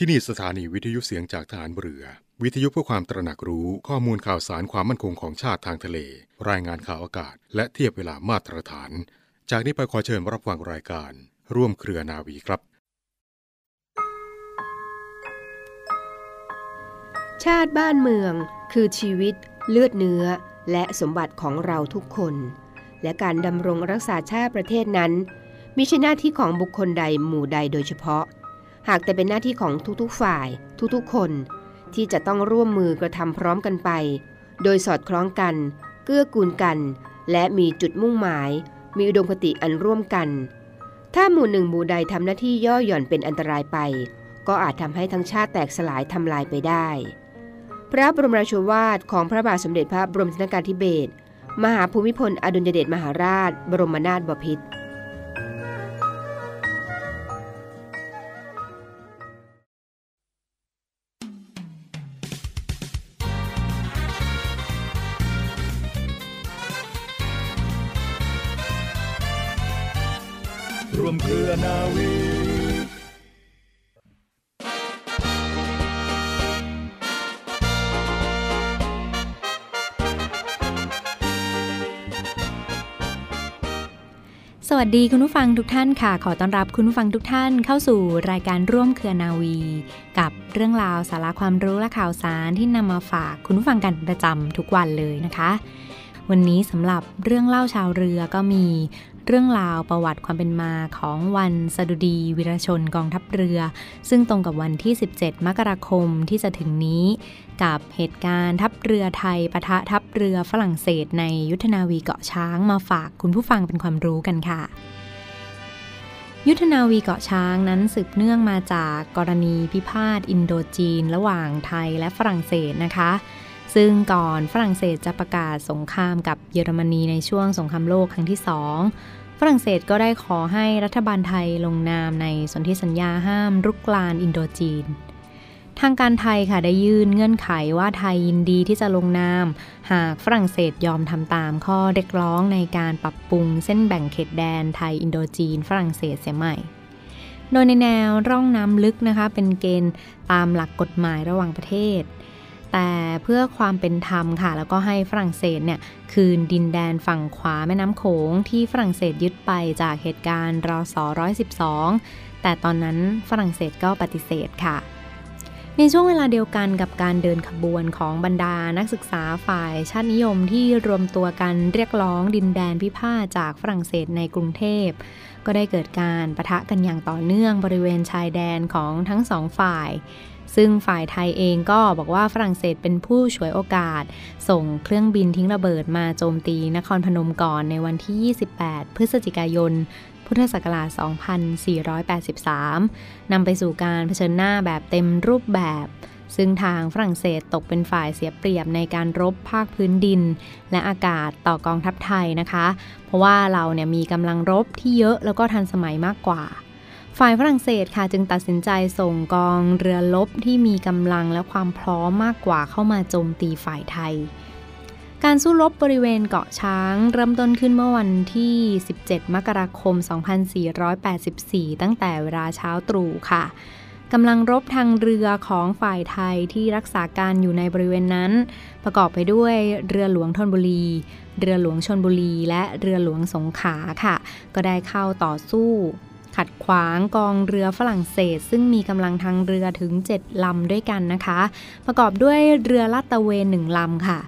ที่นี่สถานีวิทยุเสียงจากฐานเรือ วิทยุเพื่อความตระหนักรู้ข้อมูลข่าวสารความมั่นคงของชาติทางทะเล รายงานข่าวอากาศ และเทียบเวลามาตรฐาน จากนี้ไปขอเชิญรับฟังรายการ ร่วมเครือนาวีครับ ชาติบ้านเมือง คือชีวิต เลือดเนื้อ และสมบัติของเราทุกคน และการดำรงรักษาชาติประเทศนั้นมิใช่หน้าที่ของบุคคลใดหมู่ใดโดยเฉพาะ หากแต่เป็นหน้าที่ของทุกๆฝ่าย ทุกๆ คน ที่จะต้องร่วมมือกระทำพร้อมกันไป โดยสอดคล้องกัน เกื้อกูลกัน และมีจุดมุ่งหมาย มีอุดมคติอันร่วมกัน ถ้าหมู่หนึ่งหมู่ใดทำหน้าที่ย่อหย่อนเป็นอันตรายไป ก็อาจทำให้ทั้งชาติแตกสลายทำลายไปได้ พระบรมราชวาทของพระบาทสมเด็จพระบรมชนกาธิเบศรมหาภูมิพลอดุลยเดชมหาราช บรมนาถบพิตร สดีคุณผู้ฟังทุกท่านค่ะ ขอต้อนรับคุณผู้ฟังทุกท่านเข้าสู่รายการร่วมเครือนาวี กับเรื่องราวสาระความรู้และข่าวสารที่นำมาฝากคุณผู้ฟังกันประจำทุกวันเลยนะคะ วันนี้สำหรับเรื่องเล่าชาวเรือก็มี เรื่องราวประวัติความเป็นมาของวันสดุดีวิรชนกองทัพเรือ ซึ่งตรงกับวันที่ 17 มกราคมที่จะถึงนี้ กับเหตุการณ์ทัพเรือไทยปะทะทัพเรือฝรั่งเศสในยุทธนาวีเกาะช้างมาฝากคุณผู้ฟังเป็นความรู้กันค่ะยุทธนาวีเกาะช้างนั้นสืบเนื่องมาจากกรณีพิพาทอินโดจีน ระหว่างไทยและฝรั่งเศสนะคะ ซึ่งก่อนฝรั่งเศสจะประกาศสงครามกับเยอรมนีในช่วงสงครามโลกครั้งที่สอง ฝรั่งเศสก็ได้ขอให้รัฐบาลไทยลงนามในสนธิสัญญาห้ามรุกรานอินโดจีน ทางการไทยค่ะได้ยื่นเงื่อนไขว่าไทยยินดีที่จะลงนาม หากฝรั่งเศสยอมทำตามข้อเรียกร้องในการปรับปรุงเส้นแบ่งเขตแดนไทยอินโดจีน ฝรั่งเศสเสียใหม่ โดยในแนวร่องน้ำลึกนะคะเป็นเกณฑ์ตามหลักกฎหมายระหว่างประเทศ แต่เพื่อความเป็นธรรมค่ะ แล้วก็ให้ฝรั่งเศสเนี่ยคืนดินแดนฝั่งขวาแม่น้ำโขงที่ฝรั่งเศสยึดไปจากเหตุการณ์รอส112 แต่ตอนนั้นฝรั่งเศสก็ปฏิเสธค่ะ ในช่วงเวลาเดียวกันกับการเดินขบวนของบรรดานักศึกษาฝ่ายชาตินิยมที่รวมตัวกันเรียกร้องดินแดนพิพาทจากฝรั่งเศสในกรุงเทพก็ได้เกิดการประทะกันอย่างต่อเนื่องบริเวณชายแดนของทั้งสองฝ่าย ซึ่งฝ่ายไทยเองก็บอกว่าฝรั่งเศสเป็นผู้ฉวยโอกาส ส่งเครื่องบินทิ้งระเบิดมาโจมตีนครพนมก่อนในวันที่ 28 พฤศจิกายน พุทธศักราช 2483 นำไปสู่การเผชิญหน้าแบบเต็มรูปแบบ ซึ่งทางฝรั่งเศสตกเป็นฝ่ายเสียเปรียบในการรบภาคพื้นดิน และอากาศต่อกองทัพไทยนะคะ เพราะว่าเราเนี่ยมีกำลังรบที่เยอะแล้วก็ทันสมัยมากกว่า ฝ่ายฝรั่งเศสค่ะจึงตัดสินใจส่งกองเรือลบที่มีกำลังและความพร้อมมากกว่าเข้ามาโจมตีฝ่ายไทย การสู้รบบริเวณเกาะช้าง เริ่มต้นขึ้นเมื่อวันที่ 17 มกราคม 2484 ตั้งแต่เวลาเช้าตรู่ค่ะกำลังรบทางเรือของฝ่ายไทยที่รักษาการอยู่ในบริเวณนั้น ประกอบไปด้วยเรือหลวงธนบุรี เรือหลวงชนบุรี และเรือหลวงสงขลาค่ะ ก็ได้เข้าต่อสู้ ขัดขวางกองเรือฝรั่งเศส ซึ่งมีกำลังทางเรือถึง 7 ลำด้วยกันนะคะ ประกอบด้วยเรือลาดตะเวนหนึ่งลำค่ะ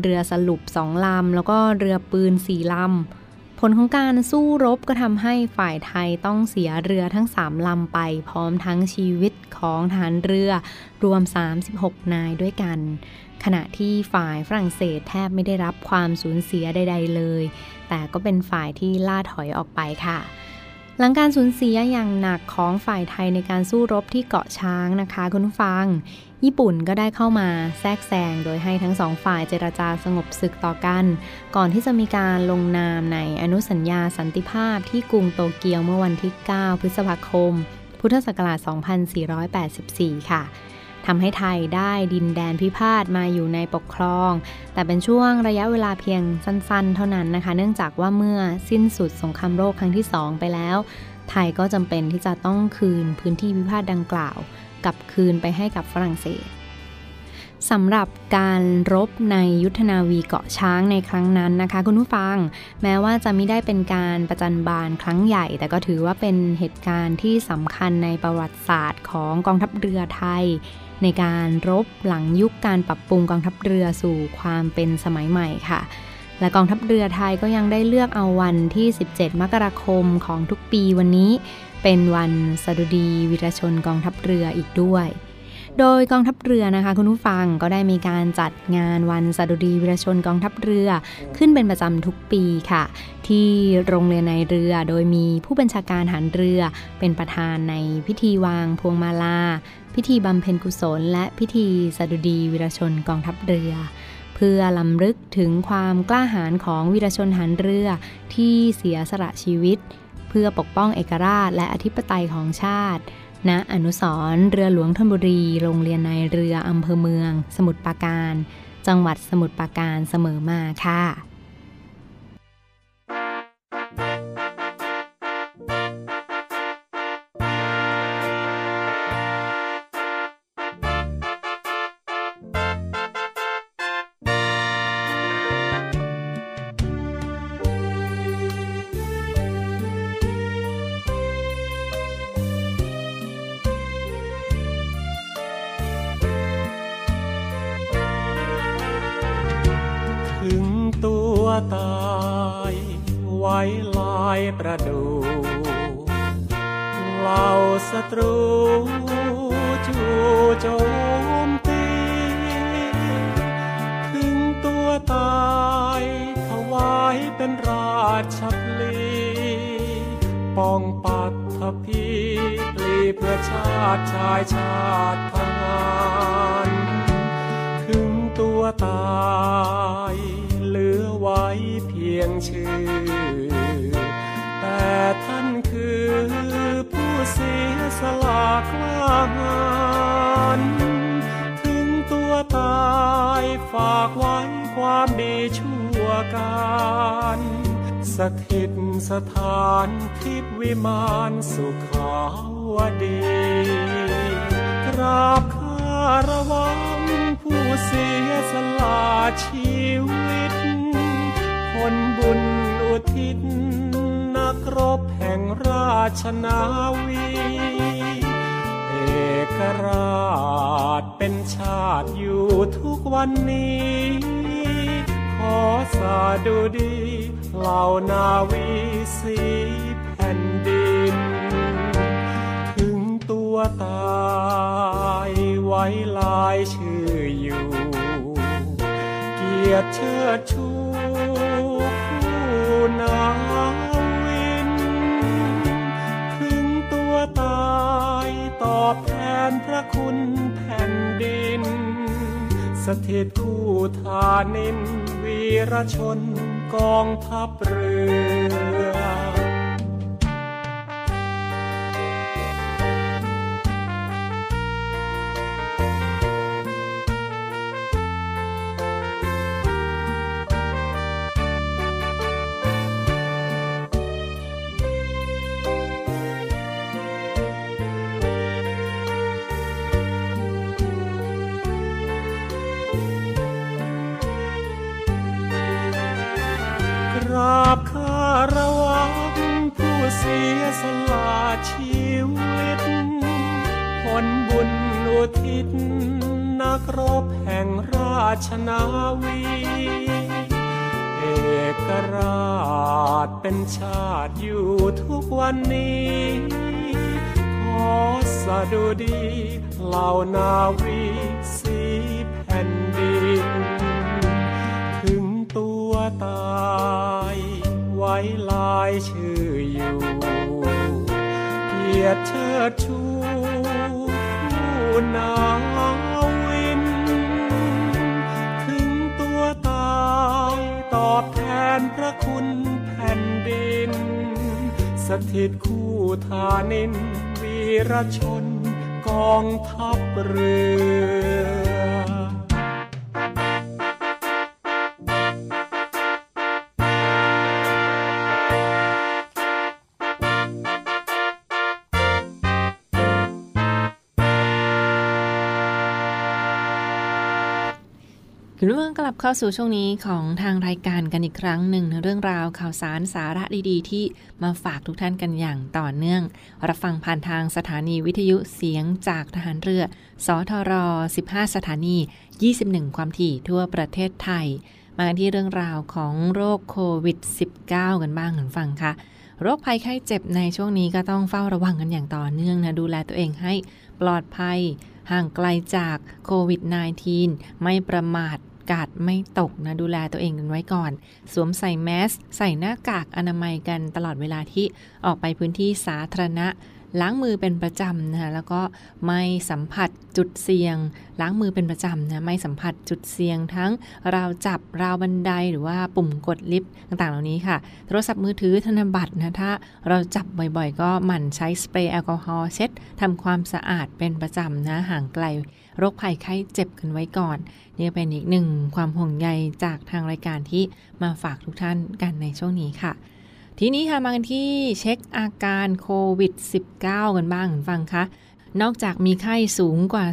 เรือสรุปสองลำ แล้วก็เรือปืนสี่ลำ ผลของการสู้รบก็ทำให้ฝ่ายไทยต้องเสียเรือทั้ง 3 ลำไป พร้อมทั้งชีวิตของทหารเรือรวม 36 นายด้วยกันขณะที่ฝ่ายฝรั่งเศสแทบไม่ได้รับความสูญเสียใด ๆ เลย แต่ก็เป็นฝ่ายที่ล่าถอยออกไปค่ะ หลังการสูญเสียอย่างหนักของฝ่ายไทยในการสู้รบที่เกาะช้างนะคะคุณผู้ฟัง ญี่ปุ่นก็ได้เข้ามาแทรกแซงโดยให้ทั้งสองฝ่ายเจรจาสงบศึกต่อกัน ก่อนที่จะมีการลงนามในอนุสัญญาสันติภาพที่กรุงโตเกียวเมื่อวันที่ 9 พฤษภาคม พุทธศักราช 2484 ค่ะ ทำให้ไทยได้ดินแดนพิพาทมาอยู่ในปกครอง แต่เป็นช่วงระยะเวลาเพียงสั้นๆ เท่านั้นนะคะ เนื่องจากว่าเมื่อสิ้นสุดสงครามโลกครั้งที่ 2 ไปแล้ว ไทยก็จำเป็นที่จะต้องคืนพื้นที่พิพาทดังกล่าวกลับคืนไปให้กับฝรั่งเศสสำหรับการรบในยุทธนาวีเกาะช้างในครั้งนั้นนะคะ คุณผู้ฟัง แม้ว่าจะไม่ได้เป็นการประจันบานครั้งใหญ่ แต่ก็ถือว่าเป็นเหตุการณ์ที่สำคัญในประวัติศาสตร์ของกองทัพเรือไทย ในการรบหลังยุคการปรับปรุงกองทัพเรือสู่ความเป็นสมัยใหม่ค่ะ และกองทัพเรือไทยก็ยังได้เลือกเอาวันที่ 17 มกราคมของทุกปีวันนี้ เป็นวันสดุดีวิรชนกองทัพเรืออีกด้วย โดยกองทัพเรือนะคะคุณผู้ฟังก็ได้มีการจัดงานวันสดุดีวิรชนกองทัพเรือ ขึ้นเป็นประจำทุกปีค่ะ ที่โรงเรียนในเรือ โดยมีผู้บัญชาการฐานเรือเป็นประธานในพิธีวางพวงมาลา พิธีบำเพ็ญกุศล และพิธีสดุดีวิรชนกองทัพเรือเพื่อลำลึกถึงความกล้าหาญของวิรชนหันเรือที่เสียสละชีวิต เพื่อปกป้องเอกราชและอธิปไตยของชาติ ณอนุสรเรือหลวงธนบุรี โรงเรียนในเรืออำเภอเมือง สมุทรปราการ จังหวัดสมุทรปราการเสมอมาค่ะ ราชพลีป้องปัดทพีปลีเพื่อชาติชายชาติทหารถึงตัวตายเหลือไว้เพียงชื่อ แต่ท่านคือผู้เสียสละกล้าหาญถึงตัวตายฝากไว้ความดีชั่วการ สถิตสถานทิพวิมานสุขาวดีกราบคารวังผู้เสียสละชีวิตลบุญอุทิศนักรบแห่งราชนาวี เอกราชเป็นชาติอยู่ทุกวันนี้ อสาดูดีเหล่านาวีสีแผ่นดิน ถึงตัวตายไว้ลายชื่ออยู่ เกียรติเชิดชูผู้นาวิน ถึงตัวตายตอบแทนพระคุณแผ่นดิน สถิตคู่ทานิน วีรชนกองทัพเรือ ดุดีเหล่านาวีสีแผ่นดิน ถึงตัวตาย ไว้ลายชื่ออยู่เกียรติเชิดชูผู้นาวิน ถึงตัวตายตอบแทนพระคุณแผ่นดิน สถิตคู่ทานิน รชนกองทัพเรือ คุณผู้ฟังกลับเข้าสู่ช่วงนี้ของทางรายการกันอีกครั้งหนึ่งเรื่องราวข่าวสารสาระดีๆ ที่มาฝากทุกท่านกันอย่างต่อเนื่อง รับฟังผ่านทางสถานีวิทยุเสียงจากทหารเรือ สทร 15 สถานี 21 ความถี่ทั่วประเทศไทย มาที่เรื่องราวของโรคโควิด -19 กันบ้างคุณฟังค่ะโรคภัยไข้เจ็บในช่วงนี้ก็ต้องเฝ้าระวังกันอย่างต่อเนื่องนะดูแลตัวเองให้ปลอดภัยห่างไกลจากโควิด -19 ไม่ประมาท กาดไม่ตกนะดูแลตัวเองกันไว้ก่อน สวมใส่แมส ใส่หน้ากากอนามัยกันตลอดเวลาที่ออกไปพื้นที่สาธารณะ ล้างมือเป็นประจำนะคะแล้วก็ไม่สัมผัสจุดเสี่ยง ล้างมือเป็นประจำนะไม่สัมผัสจุดเสี่ยง ทั้งราวจับราวบันไดหรือว่าปุ่มกดลิฟต์ต่างๆ เหล่านี้ค่ะ โทรศัพท์มือถือธนบัตรนะถ้าเราจับบ่อยๆ ก็หมั่นใช้สเปรย์แอลกอฮอล์เช็ดทำความสะอาดเป็นประจำนะห่างไกลโรคภัยไข้เจ็บกันไว้ก่อน นี่เป็นอีกหนึ่งความห่วงใยจากทางรายการที่มาฝากทุกท่านกันในช่วงนี้ค่ะ ทีนี้ค่ะมากันที่เช็คอาการโควิด -19 กันบ้างคุณฟังคะ นอกจากมีไข้สูงกว่า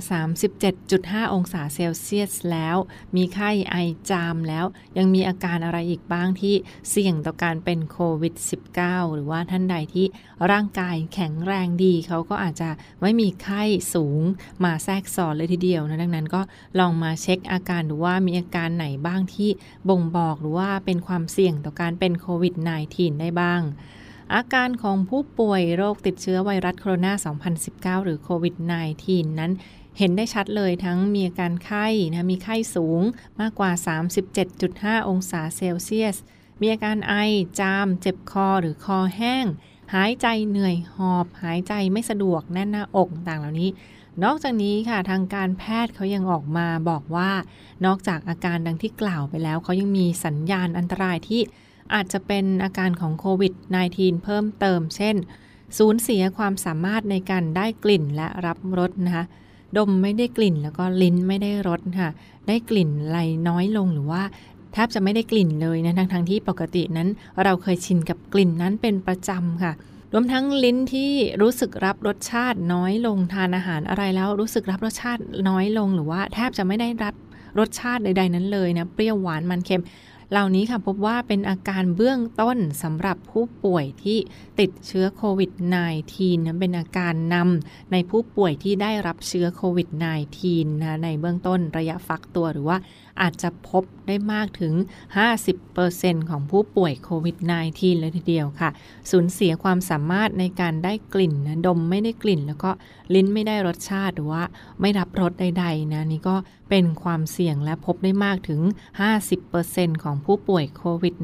37.5 องศาเซลเซียสแล้ว มีไข้ไอจามแล้ว ยังมีอาการอะไรอีกบ้างที่เสี่ยงต่อการเป็นโควิด -19 หรือว่าท่านใดที่ร่างกายแข็งแรงดี เขาก็อาจจะไม่มีไข้สูงมาแทรกซ้อนเลยทีเดียวนะ ดังนั้นก็ลองมาเช็คอาการดูว่ามีอาการไหนบ้างที่บ่งบอกหรือว่าเป็นความเสี่ยงต่อการเป็นโควิด -19 ได้บ้าง อาการของผู้ป่วยโรคติดเชื้อไวรัสโคโรนา 2019 หรือโควิด -19 นั้นเห็นได้ชัดเลยทั้งมีอาการไข้นะมีไข้สูงมากกว่า 37.5 องศาเซลเซียส มีอาการไอ จาม เจ็บคอหรือคอแห้ง หายใจเหนื่อยหอบ หายใจไม่สะดวกแน่นหน้าอกต่างเหล่านี้ นอกจากนี้ค่ะทางการแพทย์เขายังออกมาบอกว่า นอกจากอาการดังที่กล่าวไปแล้วเขายังมีสัญญาณอันตรายที่ อาจจะเป็นอาการของโควิด -19 เพิ่มเติม เช่น สูญเสียความสามารถในการได้กลิ่นและรับรสนะคะ ดมไม่ได้กลิ่นแล้วก็ลิ้นไม่ได้รสค่ะ ได้กลิ่นไหลน้อยลงหรือว่าแทบจะไม่ได้กลิ่นเลยนะทั้งทั้งที่ปกตินั้น เราเคยชินกับกลิ่นนั้นเป็นประจำค่ะ รวมทั้งลิ้นที่รู้สึกรับรสชาติน้อยลงทานอาหารอะไรแล้วรู้สึกรับรสชาติน้อยลงหรือว่า แทบจะไม่ได้รับรสชาติใด ๆ นั้นเลยนะเปรี้ยวหวานมันเค็ม เหล่านี้ค่ะพบว่าเป็นอาการเบื้องต้นสำหรับผู้ป่วยที่ติดเชื้อโควิด -19 นะเป็นอาการนำในผู้ป่วยที่ได้รับเชื้อโควิด -19 นะในเบื้องต้นระยะฟักตัวหรือว่า อาจจะพบได้มากถึง 50%ของผู้ป่วยโควิด -19 เลยทีเดียวค่ะ สูญเสียความสามารถในการได้กลิ่นนะดมไม่ได้กลิ่น แล้วก็ลิ้นไม่ได้รสชาติหรือว่าไม่รับรสใดๆนะนี่ก็เป็นความเสี่ยงและพบได้มากถึง 50%ของผู้ป่วยโควิด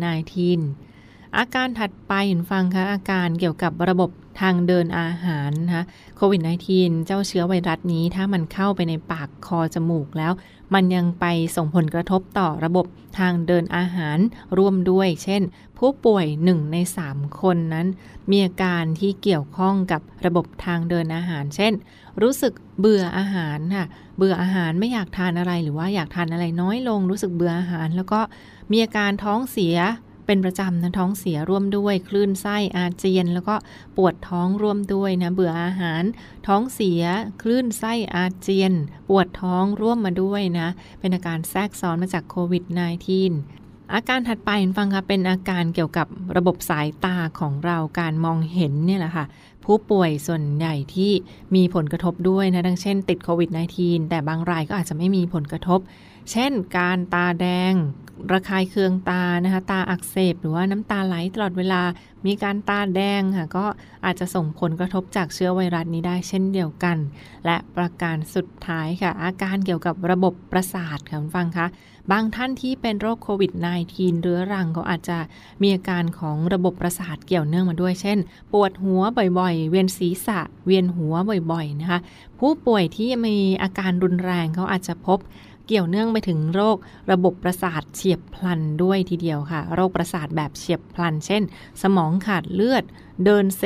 -19 อาการถัดไปเห็นฟังคะอาการเกี่ยวกับระบบ ทางเดินอาหารนะคะโควิด -19 เจ้าเชื้อไวรัสนี้ถ้ามันเข้าไปในปากคอจมูกแล้ว มันยังไปส่งผลกระทบต่อระบบทางเดินอาหารร่วมด้วย เช่น ผู้ป่วย 1 ใน 3 คนนั้น มีอาการที่เกี่ยวข้องกับระบบทางเดินอาหาร เช่น รู้สึกเบื่ออาหารค่ะเบื่ออาหารไม่อยากทานอะไรหรือว่าอยากทานอะไรน้อยลง รู้สึกเบื่ออาหาร แล้วก็มีอาการท้องเสีย เป็นประจำนะท้องเสียร่วมด้วย คลื่นไส้อาเจียน แล้วก็ปวดท้องร่วมด้วยนะเบื่ออาหาร ท้องเสีย คลื่นไส้อาเจียน ปวดท้องร่วมมาด้วยนะเป็นอาการแทรกซ้อนมาจากโควิด -19 อาการถัดไปฟังค่ะเป็นอาการเกี่ยวกับระบบสายตาของเราการมองเห็นเนี่ยแหละค่ะ ผู้ป่วยส่วนใหญ่ที่มีผลกระทบด้วยนะดังเช่นติดโควิด -19 แต่บางรายก็อาจจะไม่มีผลกระทบ เช่น การตาแดง ระคายเคืองตานะคะ ตาอักเสบ หรือว่าน้ำตาไหลตลอดเวลา มีการตาแดงค่ะ ก็อาจจะส่งผลกระทบจากเชื้อไวรัสนี้ได้เช่นเดียวกัน และประการสุดท้ายค่ะ อาการเกี่ยวกับระบบประสาทค่ะคุณฟังคะบางท่านที่เป็นโรคโควิด -19 เรื้อรังก็อาจจะมีอาการของระบบประสาทเกี่ยวเนื่องมาด้วย เช่น ปวดหัวบ่อยๆ เวียนศีรษะ เวียนหัวบ่อยๆนะคะ ผู้ป่วยที่มีอาการรุนแรงเขาอาจจะพบ เกี่ยวเนื่องไปถึงโรคระบบประสาทเฉียบพลันด้วยทีเดียวค่ะ โรคประสาทแบบเฉียบพลัน เช่น สมองขาดเลือด เดินเซ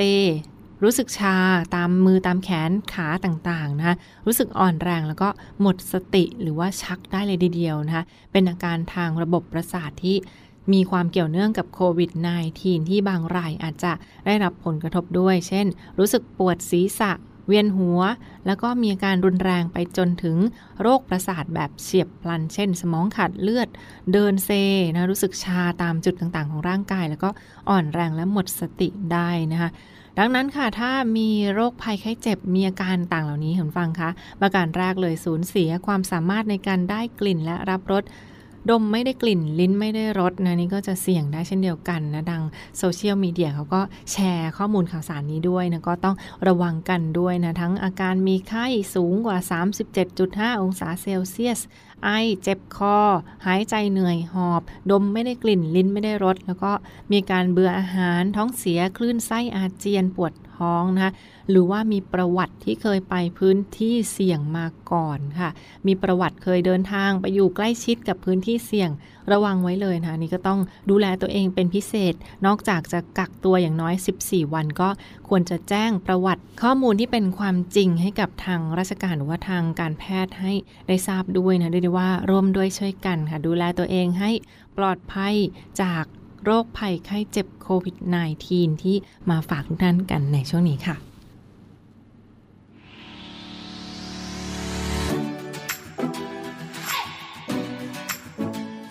รู้สึกชาตามมือตามแขนขาต่างๆนะคะรู้สึกอ่อนแรงแล้วก็หมดสติหรือว่าชักได้เลยทีเดียวนะคะเป็นอาการทางระบบประสาทที่มีความเกี่ยวเนื่องกับโควิด -19 ที่บางรายอาจจะได้รับผลกระทบด้วย เช่น รู้สึกปวดศีรษะ เวียนหัว แล้วก็มีอาการรุนแรงไปจนถึงโรคประสาทแบบเฉียบพลัน เช่น สมองขาดเลือด เดินเซนะรู้สึกชาตามจุดต่างๆ ของร่างกาย แล้วก็อ่อนแรงและหมดสติได้นะคะดังนั้นค่ะ ถ้ามีโรคภัยไข้เจ็บมีอาการต่างเหล่านี้คุณฟังคะประการแรกเลยสูญเสียความสามารถในการได้กลิ่นและรับรส ดมไม่ได้กลิ่นลิ้นไม่ได้รสนะนี่ก็จะเสี่ยงได้เช่นเดียวกันนะดังโซเชียลมีเดียเขาก็แชร์ข้อมูลข่าวสารนี้ด้วยนะก็ต้องระวังกันด้วยนะทั้งอาการมีไข้สูงกว่า 37.5 องศาเซลเซียส ไอเจ็บคอ หายใจเหนื่อยหอบ ดมไม่ได้กลิ่นลิ้นไม่ได้รสแล้วก็มีการเบื่ออาหารท้องเสียคลื่นไส้อาเจียนปวดท้องนะคะ หรือว่ามีประวัติที่เคยไปพื้นที่เสี่ยงมาก่อนค่ะ มีประวัติเคยเดินทางไปอยู่ใกล้ชิดกับพื้นที่เสี่ยงระวังไว้เลยนะนี่ก็ต้องดูแลตัวเองเป็นพิเศษ นอกจากจะกักตัวอย่างน้อย 14 วันก็ควรจะแจ้งประวัติข้อมูลที่เป็นความจริงให้กับทางราชการหรือว่าทางการแพทย์ให้ได้ทราบด้วยนะด้วยว่าร่วมด้วยช่วยกันค่ะ ดูแลตัวเองให้ปลอดภัยจากโรคภัยไข้เจ็บโควิด -19 ที่มาฝากทุกท่านกันในช่วงนี้ค่ะ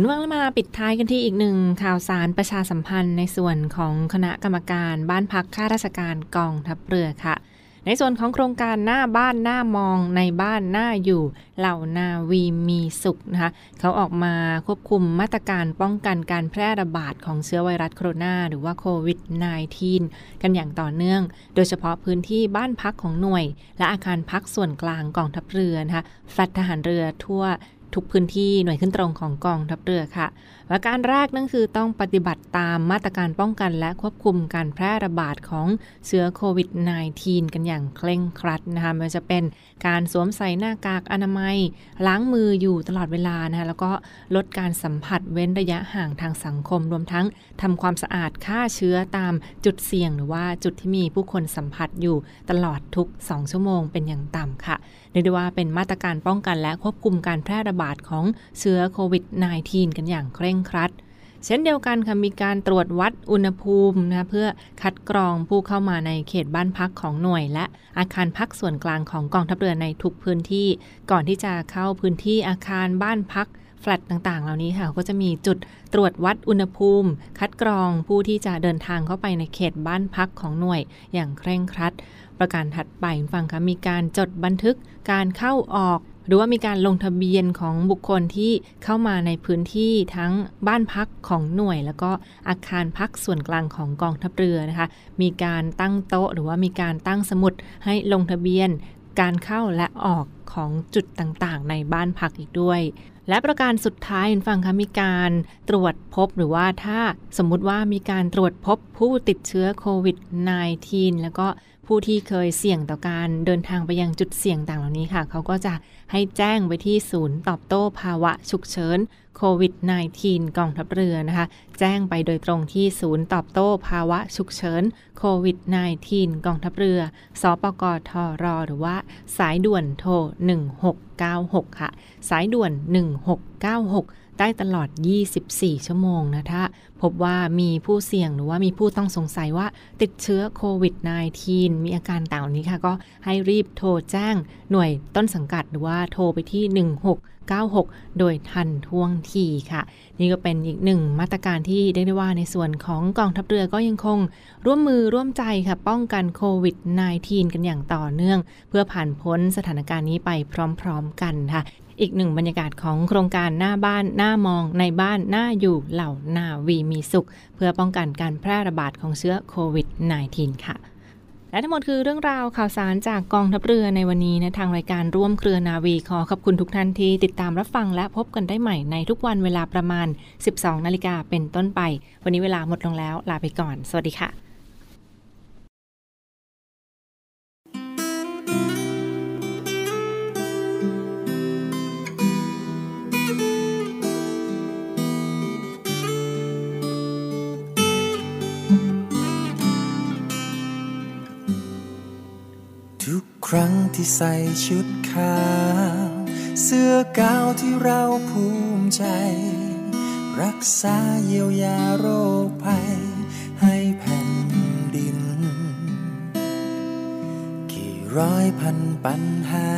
คุณว่างมาปิดท้ายกันที่อีกหนึ่งข่าวสารประชาสัมพันธ์ในส่วนของคณะกรรมการบ้านพักข้าราชการกองทัพเรือค่ะ ในส่วนของโครงการหน้าบ้านหน้ามองในบ้านหน้าอยู่เหล่านาวีมีสุขนะคะเขาออกมาควบคุมมาตรการป้องกันการแพร่ระบาดของเชื้อไวรัสโคโรนาหรือว่าโควิด -19 กันอย่างต่อเนื่อง โดยเฉพาะพื้นที่บ้านพักของหน่วย และอาคารพักส่วนกลางกองทัพเรือนะคะแฟลตทหารเรือทั่ว ทุกพื้นที่หน่วยขึ้นตรงของกองทัพเรือค่ะ และการแรกนั่นคือต้องปฏิบัติตามมาตรการป้องกันและควบคุมการแพร่ระบาดของเชื้อโควิด -19 กันอย่างเคร่งครัดนะคะไม่ว่าจะเป็นการสวมใส่หน้ากากอนามัย ล้างมืออยู่ตลอดเวลานะคะแล้วก็ลดการสัมผัสเว้นระยะห่างทางสังคม รวมทั้งทำความสะอาดฆ่าเชื้อตามจุดเสี่ยง หรือว่าจุดที่มีผู้คนสัมผัสอยู่ตลอดทุก 2 ชั่วโมงเป็นอย่างต่ำค่ะเรียกได้ว่าเป็นมาตรการป้องกันและควบคุมการแพร่ระบาดของเชื้อโควิด -19 กันอย่างเคร่งครัด เช่นเดียวกันค่ะมีการตรวจวัดอุณหภูมินะเพื่อคัดกรองผู้เข้ามาในเขตบ้านพักของหน่วย และอาคารพักส่วนกลางของกองทัพเรือในทุกพื้นที่ ก่อนที่จะเข้าพื้นที่อาคารบ้านพักแฟลตต่างๆ เหล่านี้ค่ะก็จะมีจุดตรวจวัดอุณหภูมิ คัดกรองผู้ที่จะเดินทางเข้าไปในเขตบ้านพักของหน่วย อย่างเคร่งครัด ประการถัดไปฟังค่ะมีการจดบันทึกการเข้าออก รือว่ามีการลงทะเบียนของบุคคลที่เข้ามาในพื้นที่ทั้งบ้านพักของหน่วย แล้วก็อาคารพักส่วนกลางของกองทัพเรือนะคะ มีการตั้งโต๊ะ หรือว่ามีการตั้งสมุดให้ลงทะเบียนการเข้าและออกของจุดต่างๆ ในบ้านพักอีกด้วย และประการสุดท้ายฟังคะมีการตรวจพบหรือว่าถ้าสมมุติว่ามีการตรวจพบผู้ติดเชื้อโควิด -19 แล้วก็ ผู้ที่เคยเสี่ยงต่อการเดินทางไปยังจุดเสี่ยงต่างเหล่านี้ค่ะ เขาก็จะให้แจ้งไปที่ศูนย์ตอบโต้ภาวะฉุกเฉินโควิด -19 กองทัพเรือนะคะ แจ้งไปโดยตรงที่ศูนย์ตอบโต้ภาวะฉุกเฉินโควิด -19 กองทัพเรือ สปกทรหรือว่า สายด่วนโทร1696 ค่ะ สายด่วน 1696 ได้ตลอด 24 ชั่วโมงนะถ้าพบว่ามีผู้เสี่ยงหรือว่ามีผู้ต้องสงสัยว่าติดเชื้อโควิด -19 มีอาการต่างนี้ค่ะ ก็ให้รีบโทรแจ้งหน่วยต้นสังกัดหรือว่าโทรไปที่ 1696 โดยทันท่วงทีค่ะ นี่ก็เป็นอีกหนึ่งมาตรการที่ได้ได้ว่าในส่วนของกองทัพเรือก็ยังคง ร่วมมือร่วมใจค่ะ ป้องกันโควิด -19 กันอย่างต่อเนื่อง เพื่อผ่านพ้นสถานการณ์นี้ไปพร้อมๆกันค่ะ อีกหนึ่งบรรยากาศของโครงการหน้าบ้านหน้ามองในบ้านหน้าอยู่เหล่านาวีมีสุข เพื่อป้องกันการแพร่ระบาดของเชื้อโควิด -19 ค่ะและทั้งหมดคือเรื่องราวข่าวสารจากกองทัพเรือในวันนี้นะทางรายการร่วมเครือนาวีขอขอบคุณทุกท่านที่ติดตามรับฟังและพบกันได้ใหม่ในทุกวันเวลาประมาณ 12 นาฬิกาเป็นต้นไป วันนี้เวลาหมดลงแล้วลาไปก่อน สวัสดีค่ะ ครั้งที่ใส่ชุดขาว เสื้อกาวที่เราภูมิใจ รักษาเยียวยาโรคภัย ให้แผ่นดิน กี่ร้อยพันปัญหา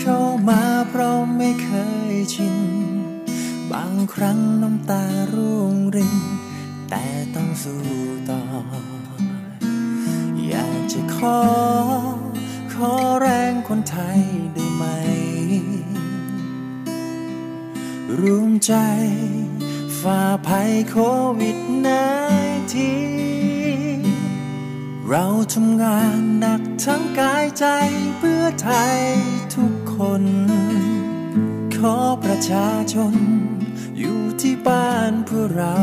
เข้ามาเพราะไม่เคยชิน บางครั้งน้ำตาร่วงริน แต่ต้องสู้ต่อ จะขอ ขอแรงคนไทยได้ไหมร่วมใจฝ่าภัยโควิดนาทีเราทำงานหนักทั้งกายใจเพื่อไทยทุกคน ขอประชาชน อยู่ที่บ้านเพื่อเรา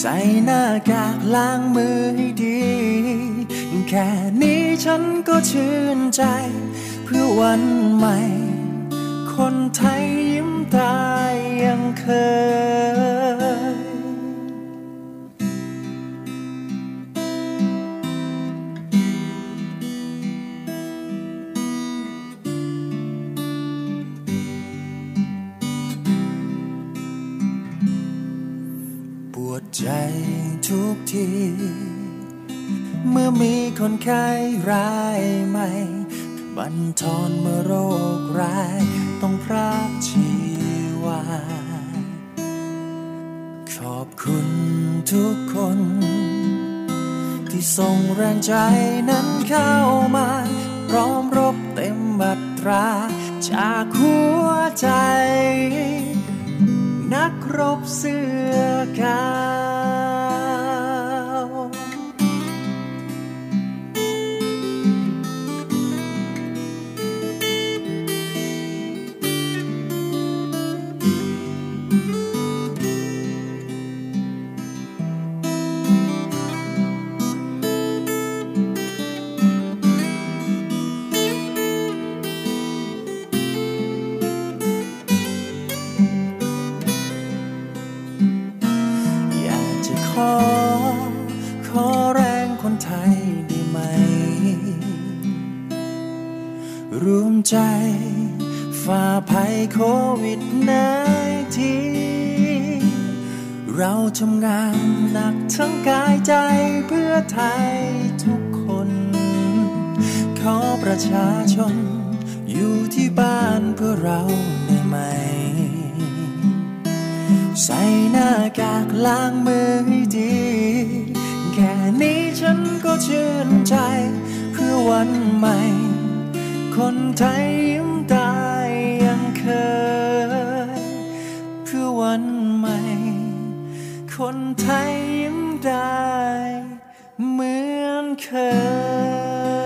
ใส่หน้ากากล้างมือให้ดี แค่นี้ฉันก็ชื่นใจ เพื่อวันใหม่ คนไทยยิ้มตายยังเคย คนไข้รายใหม่บันทอนเมื่อโรคร้าย ต้องพรากชีวา ขอบคุณทุกคน ที่ส่งแรงใจนั้นเข้ามาพร้อมรบเต็มบัตรา จากหัวใจ นักรบเสื้อกา ทำงานหนักทั้งกายใจเพื่อไทยทุกคน ขอประชาชน อยู่ที่บ้านเพื่อเราได้ไหม ใส่หน้ากากล้างมือให้ดี แค่นี้ฉันก็ชื่นใจ เพื่อวันใหม่ คนไทยยิ้มตายยังเคย เพื่อวัน คนไทยยิ้มได้ เหมือนเคย